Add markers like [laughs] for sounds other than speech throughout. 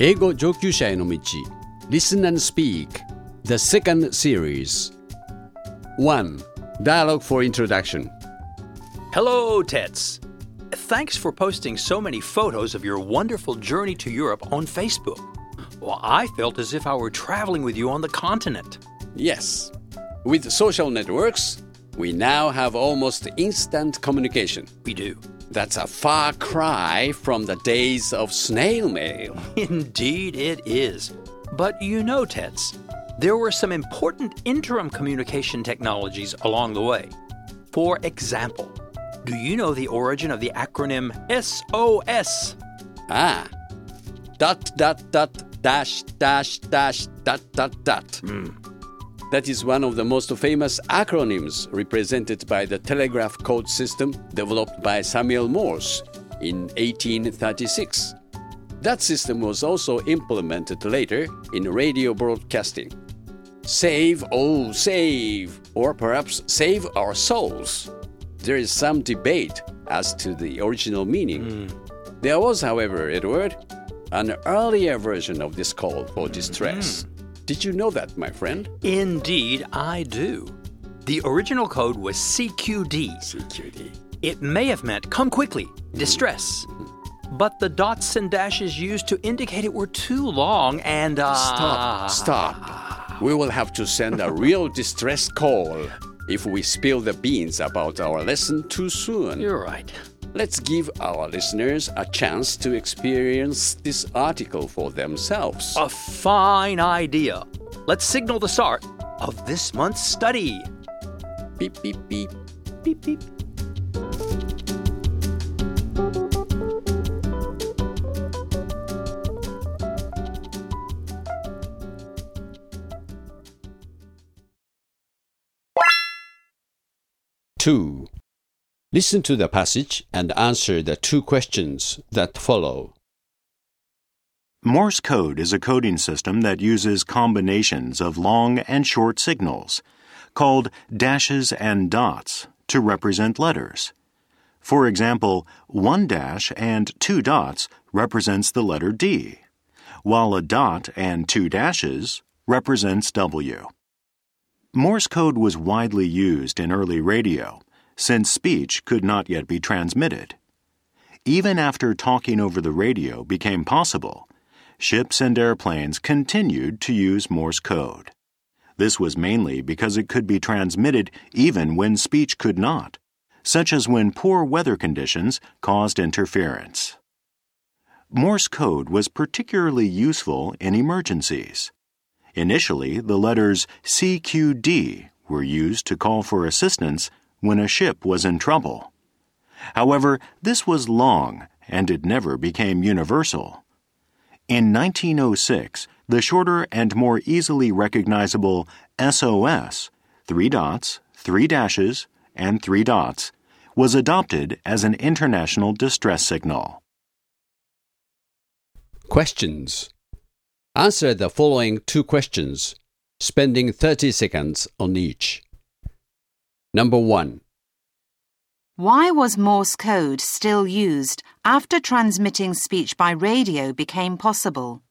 英語上級者への道 Listen and Speak The second series 1. Dialogue for Introduction Hello, Tets. Thanks for posting so many photos of your wonderful journey to Europe on Facebook. Well, I felt as if I were traveling with you on the continent. Yes. With social networks, we now have almost instant communication. We do. That's a far cry from the days of snail mail. [laughs] Indeed, it is. But you know, Tets, there were some important interim communication technologies along the way. For example, do you know the origin of the acronym SOS? Ah. Dot, dot, dot, dash, dash, dash, dot, dot, dot. That is one of the most famous acronyms represented by the telegraph code system developed by Samuel Morse in 1836. That system was also implemented later in radio broadcasting. Save, oh, save, or perhaps save our souls. There is some debate as to the original meaning. Hmm. There was, however, Edward, an earlier version of this call for distress. Hmm. Did you know that, my friend? Indeed, I do. The original code was CQD. CQD. It may have meant come quickly, distress. But the dots and dashes used to indicate it were too long and uh Stop, stop. We will have to send a real [laughs] distress call if we spill the beans about our lesson too soon. You're right. Let's give our listeners a chance to experience this article for themselves. A fine idea. Let's signal the start of this month's study. Beep, beep, beep. Beep beep. Two. Listen to the passage and answer the two questions that follow. Morse code is a coding system that uses combinations of long and short signals, called dashes and dots, to represent letters. For example, one dash and two dots represents the letter D, while a dot and two dashes represents W. Morse code was widely used in early radio, since speech could not yet be transmitted. Even after talking over the radio became possible, ships and airplanes continued to use Morse code. This was mainly because it could be transmitted even when speech could not, such as when poor weather conditions caused interference. Morse code was particularly useful in emergencies. Initially, the letters CQD were used to call for assistance when a ship was in trouble. However, this was long and it never became universal. In 1906, the shorter and more easily recognizable SOS, three dots, three dashes, and three dots, was adopted as an international distress signal. Questions. Answer the following two questions, spending 30 seconds on each. Number one. Why was Morse code still used after transmitting speech by radio became possible?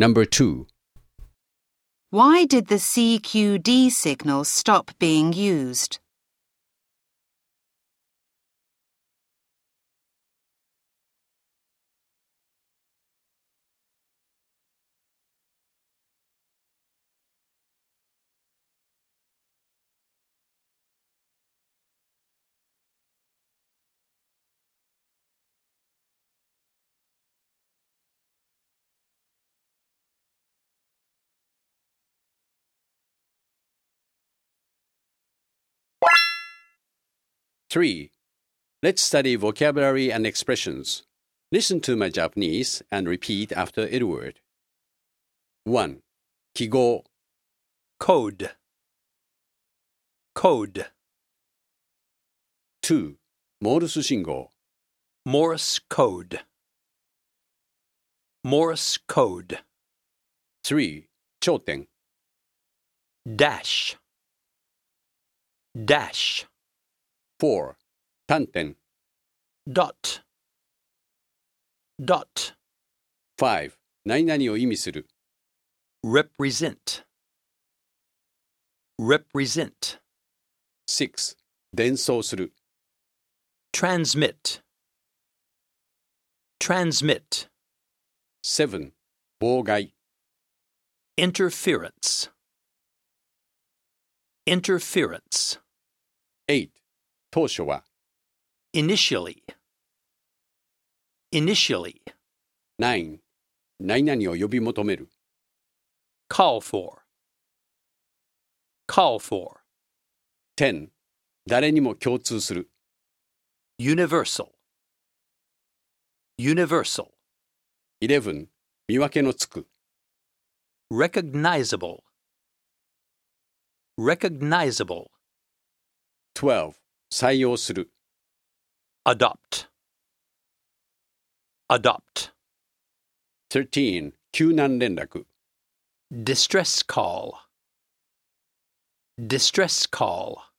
Number two. Why did the CQD signal stop being used? Three. Let's study vocabulary and expressions. Listen to my Japanese and repeat after Edward. 1. 記号 code, code, 2. モールス信号 Morse code, Morse code, 3. 頂点 dash, dash, 4. 端点 dot, dot, 5. 何々を意味する represent, represent, 6. 伝送する transmit, transmit, 7. 妨害 interference, interference, 8. 当初は initially, initially, 9. 何々を呼び求める call for, call for, 10. 誰にも共通する universal, universal, 11. 見分けのつく recognizable, recognizable, 12. 採用する adopt, adopt, 13. 救難連絡 distress call, distress call,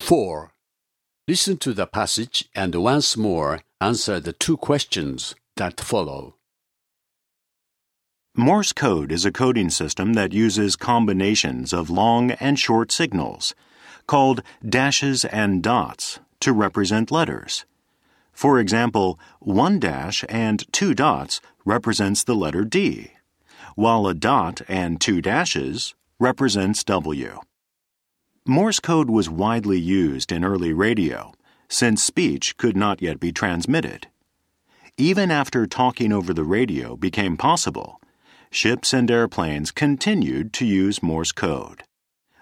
4. Listen to the passage and once more answer the two questions that follow. Morse code is a coding system that uses combinations of long and short signals, called dashes and dots, to represent letters. For example, one dash and two dots represents the letter D, while a dot and two dashes represents W. Morse code was widely used in early radio, since speech could not yet be transmitted. Even after talking over the radio became possible, ships and airplanes continued to use Morse code.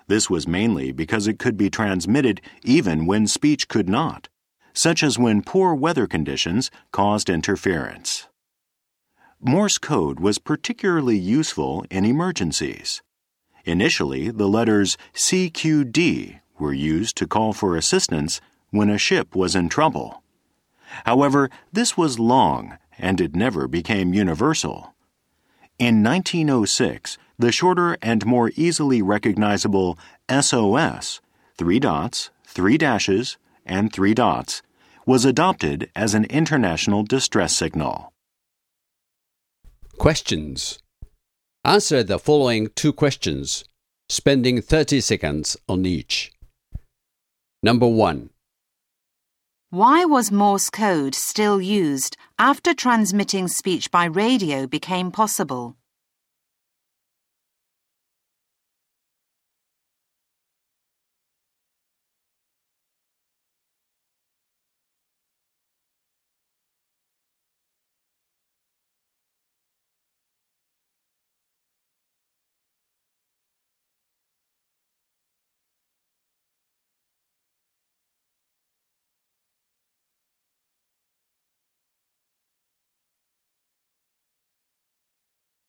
This was mainly because it could be transmitted even when speech could not, such as when poor weather conditions caused interference. Morse code was particularly useful in emergencies. Initially, the letters CQD were used to call for assistance when a ship was in trouble. However, this was long and it never became universal. In 1906, the shorter and more easily recognizable SOS, three dots, three dashes, and three dots, was adopted as an international distress signal. Questions. Answer the following two questions, spending 30 seconds on each. Number 1. Why was Morse code still used after transmitting speech by radio became possible?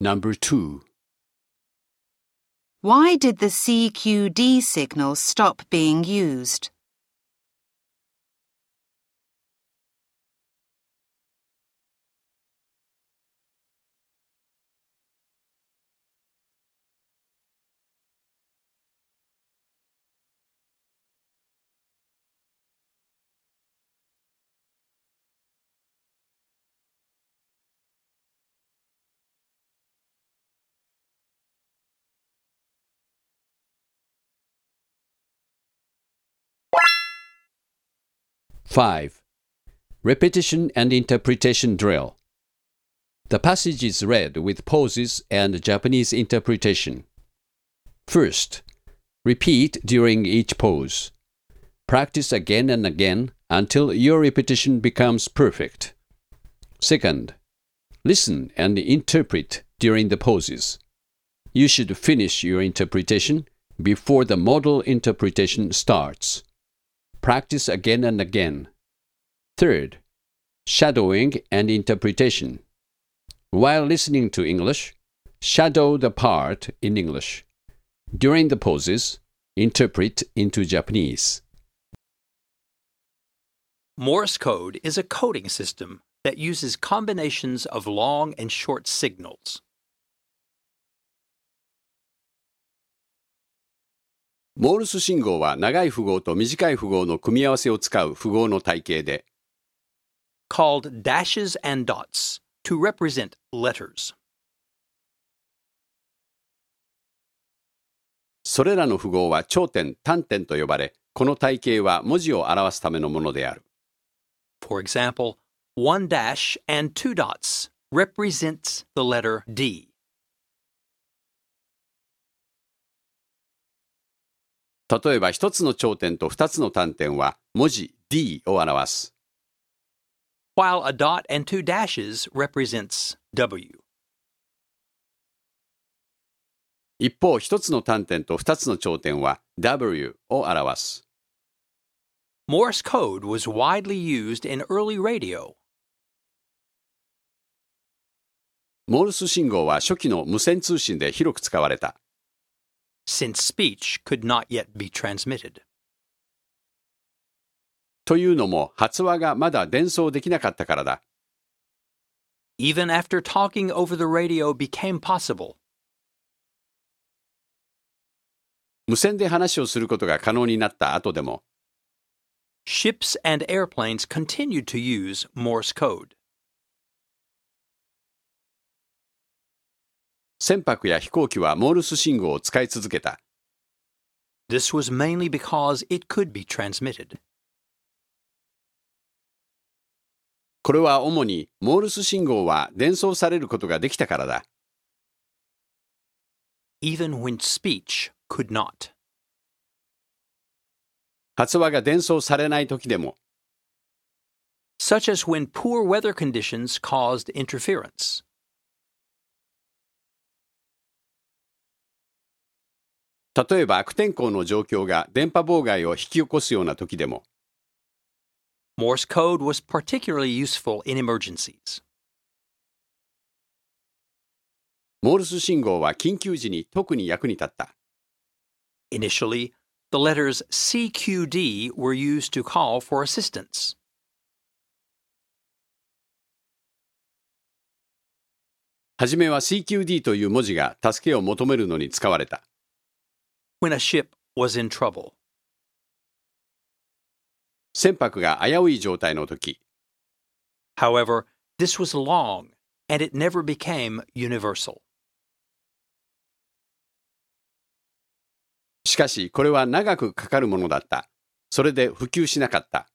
Number 2. Why did the CQD signal stop being used? Five. Repetition and interpretation drill. The passage is read with pauses and Japanese interpretation. First, repeat during each pause. Practice again and again until your repetition becomes perfect. Second, listen and interpret during the pauses. You should finish your interpretation before the model interpretation starts. Practice again and again. Third, shadowing and interpretation. While listening to English, shadow the part in English. During the pauses, interpret into Japanese. Morse code is a coding system that uses combinations of long and short signals. モールス信号は長い符号と短い符号の組み合わせを使う符号の体系で、called dashes and dots to represent letters. それらの符号は頂点、端点と呼ばれ、この体系は文字を表すためのものである。For example, one dash and two dots represents the letter D. 例えば一つの頂点と二つの端点は文字 D を表す。while a dot and two dashes represents W. 一方、一つの端点と二つの頂点は W を表す。Morse code was widely used in early radio. モールス信号は初期の無線通信で広く使われた。since speech could not yet be transmitted. というのも発話がまだ伝送できなかったからだ。 Even after talking over the radio became possible, 無線で話をすることが可能になった後でも、 ships and airplanes continued to use Morse code. 船舶や飛行機はモールス信号を使い続けた。This was mainly because it could be transmitted. これは主にモールス信号は伝送されることができたからだ。even when speech could not. 発話が伝送されない時でも、such as when poor weather conditions caused interference. 例えば悪天候の状況が電波妨害を引き起こすような時でも、Morse code was particularly useful in emergencies. モールス信号は緊急時に特に役に立った。Initially, the letters CQD were used to call for assistance. はじめは CQD という文字が助けを求めるのに使われた。when a ship was in trouble. 船舶が危うい状態の時、 However, this was long and it never became universal. しかしこれは長くかかるものだった。それで普及しなかった。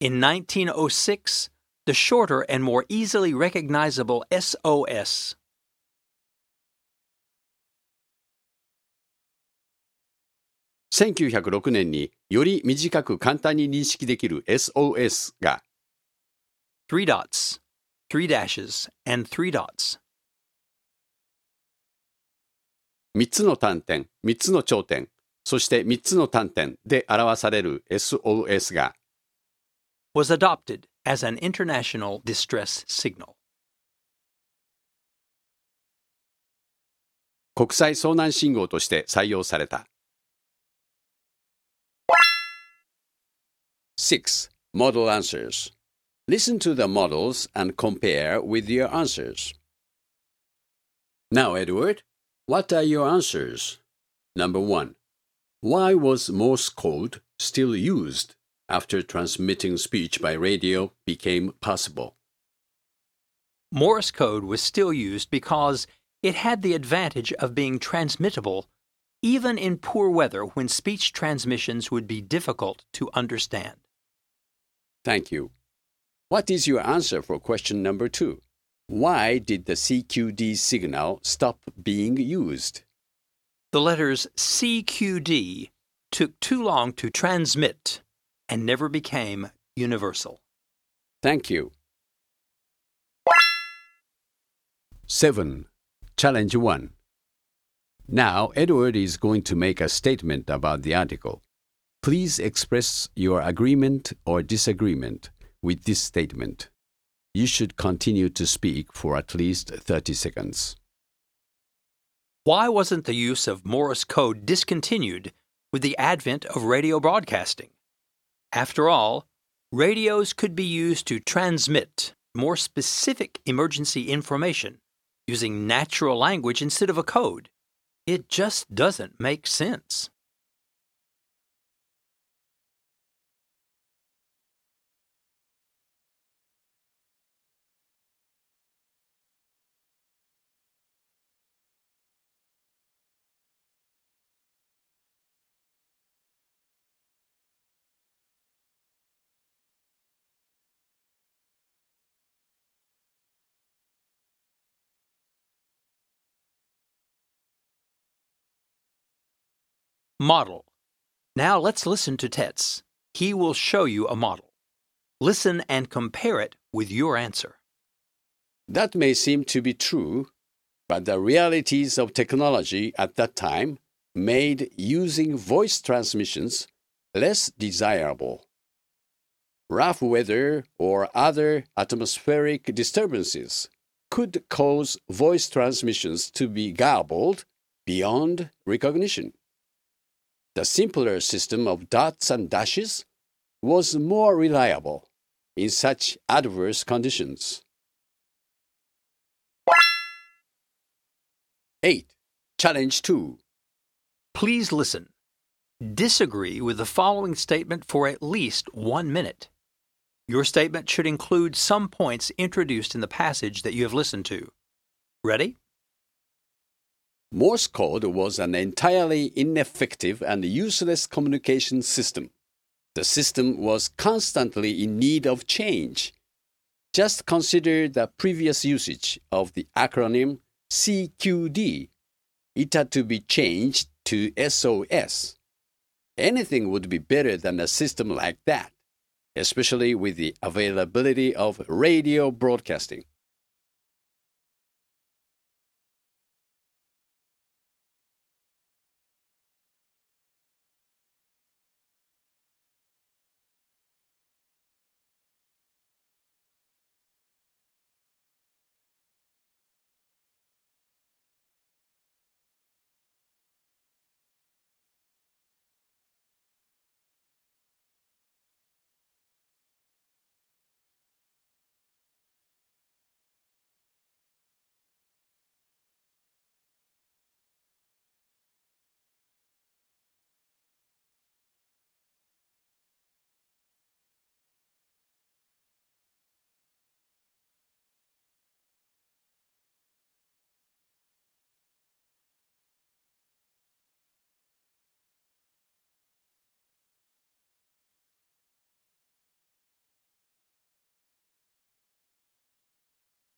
In 1906, the shorter and more easily recognizable SOS 1906年により短く簡単に認識できる SOS が three dots, three dashes, and three dots 3つの端点、3つの頂点、そして3つの端点で表される SOS が was adopted as an international distress signal. 国際遭難信号として採用された。6. Model answers. Listen to the models and compare with your answers. Now, Edward, what are your answers? Number 1. Why was Morse code still used after transmitting speech by radio became possible? Morse code was still used because it had the advantage of being transmittable even in poor weather when speech transmissions would be difficult to understand. Thank you. What is your answer for question number two? Why did the CQD signal stop being used? The letters CQD took too long to transmit and never became universal. Thank you. 7. Challenge 1. Now, Edward is going to make a statement about the article. Please express your agreement or disagreement with this statement. you should continue to speak for at least 30 seconds. Why wasn't the use of Morse code discontinued with the advent of radio broadcasting? After all, radios could be used to transmit more specific emergency information using natural language instead of a code. It just doesn't make sense. Model. Now let's listen to Tets. He will show you a model. Listen and compare it with your answer. That may seem to be true, but the realities of technology at that time made using voice transmissions less desirable. Rough weather or other atmospheric disturbances could cause voice transmissions to be garbled beyond recognition. The simpler system of dots and dashes was more reliable in such adverse conditions. 8. Challenge 2. Please listen. Disagree with the following statement for at least one minute. Your statement should include some points introduced in the passage that you have listened to. Ready? Morse code was an entirely ineffective and useless communication system. The system was constantly in need of change. Just consider the previous usage of the acronym CQD. It had to be changed to SOS. Anything would be better than a system like that, especially with the availability of radio broadcasting.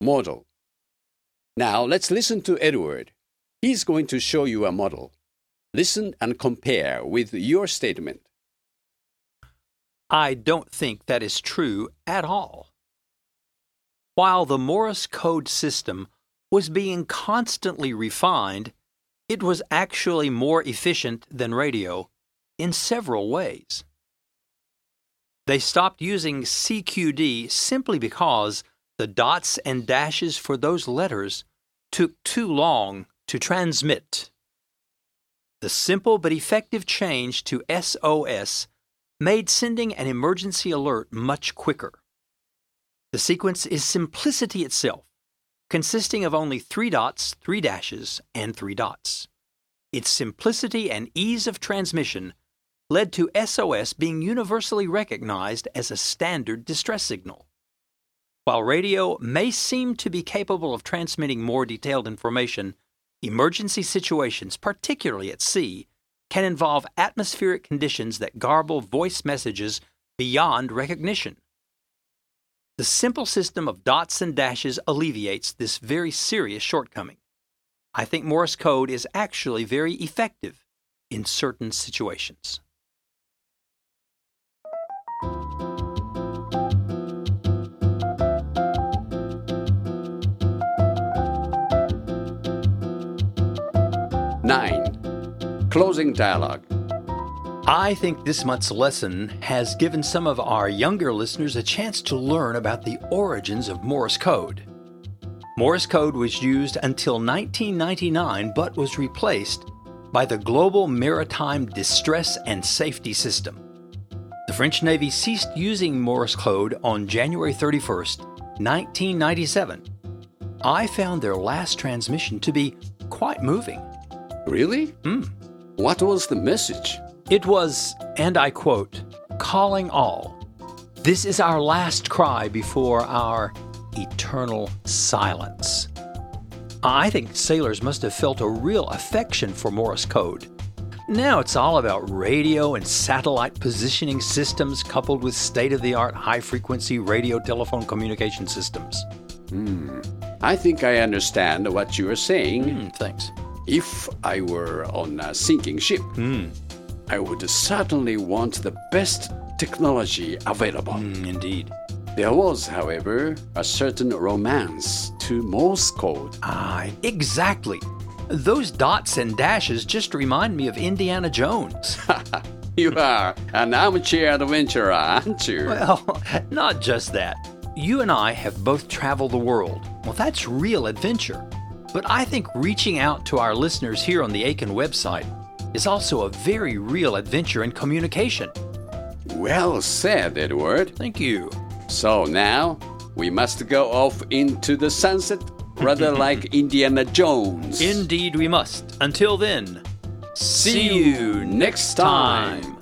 Model. Now let's listen to Edward. He's going to show you a model. Listen and compare with your statement. I don't think that is true at all. While the Morse code system was being constantly refined, it was actually more efficient than radio in several ways. They stopped using CQD simply because the dots and dashes for those letters took too long to transmit. The simple but effective change to SOS made sending an emergency alert much quicker. The sequence is simplicity itself, consisting of only three dots, three dashes, and three dots. Its simplicity and ease of transmission led to SOS being universally recognized as a standard distress signal. While radio may seem to be capable of transmitting more detailed information, emergency situations, particularly at sea, can involve atmospheric conditions that garble voice messages beyond recognition. The simple system of dots and dashes alleviates this very serious shortcoming. I think Morse code is actually very effective in certain situations. Closing dialogue. I think this month's lesson has given some of our younger listeners a chance to learn about the origins of Morse code. Morse code was used until 1999 but was replaced by the Global Maritime Distress and Safety System. The French Navy ceased using Morse code on January 31st, 1997. I found their last transmission to be quite moving. Really? Hmm. What was the message? It was, and I quote, calling all. This is our last cry before our eternal silence. I think sailors must have felt a real affection for Morse code. Now it's all about radio and satellite positioning systems coupled with state of the art high frequency radio telephone communication systems. Hmm. I think I understand what you are saying. Hmm, thanks. If I were on a sinking ship, I would certainly want the best technology available. Hmm, indeed. There was, however, a certain romance to Morse code. Ah, exactly. Those dots and dashes just remind me of Indiana Jones. [laughs] You are an armchair adventurer, aren't you? Well, not just that. You and I have both traveled the world. Well, that's real adventure. But I think reaching out to our listeners here on the Eiken website is also a very real adventure in communication. Well said, Edward. Thank you. So now we must go off into the sunset, rather [laughs] like Indiana Jones. Indeed, we must. Until then, See you next time.